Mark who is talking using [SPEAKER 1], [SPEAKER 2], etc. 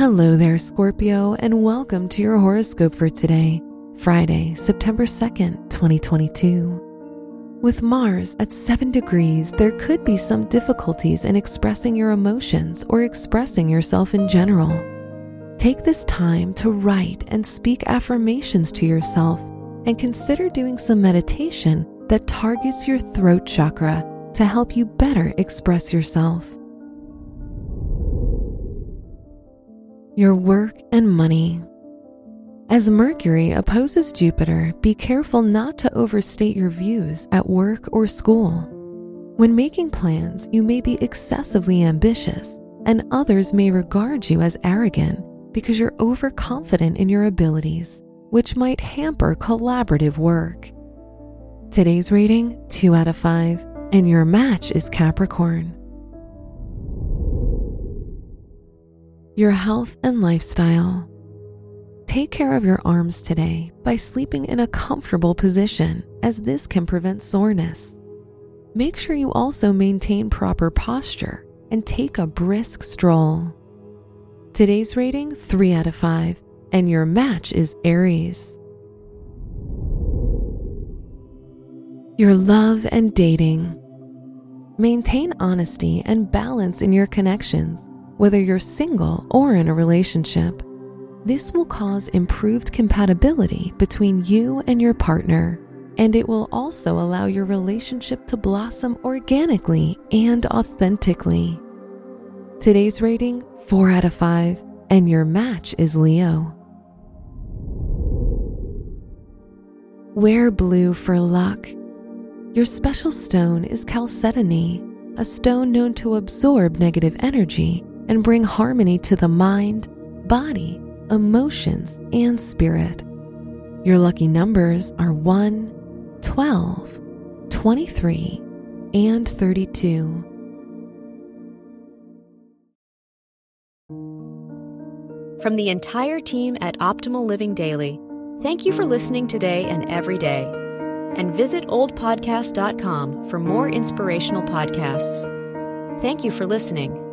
[SPEAKER 1] Hello there, Scorpio, and welcome to your horoscope for today, Friday, September 2nd, 2022. With Mars at 7 degrees, there could be some difficulties in expressing your emotions or expressing yourself in general. Take this time to write and speak affirmations to yourself and consider doing some meditation that targets your throat chakra to help you better express yourself. Your work and money. As Mercury opposes Jupiter, be careful not to overstate your views at work or school. When making plans, you may be excessively ambitious, and others may regard you as arrogant because you're overconfident in your abilities, which might hamper collaborative work. Today's rating 2 out of 5, and your match is Capricorn. Your health and lifestyle. Take care of your arms today by sleeping in a comfortable position, as this can prevent soreness. Make sure you also maintain proper posture and take a brisk stroll. Today's rating 3 out of 5, and your match is Aries. Your love and dating. Maintain honesty and balance in your connections, whether you're single or in a relationship. This will cause improved compatibility between you and your partner, and it will also allow your relationship to blossom organically and authentically. Today's rating 4 out of 5, and your match is Leo. Wear blue for luck. Your special stone is chalcedony, a stone known to absorb negative energy and bring harmony to the mind, body, emotions, and spirit. Your lucky numbers are 1, 12, 23, and 32.
[SPEAKER 2] From the entire team at Optimal Living Daily, thank you for listening today and every day. And visit oldpodcast.com for more inspirational podcasts. Thank you for listening.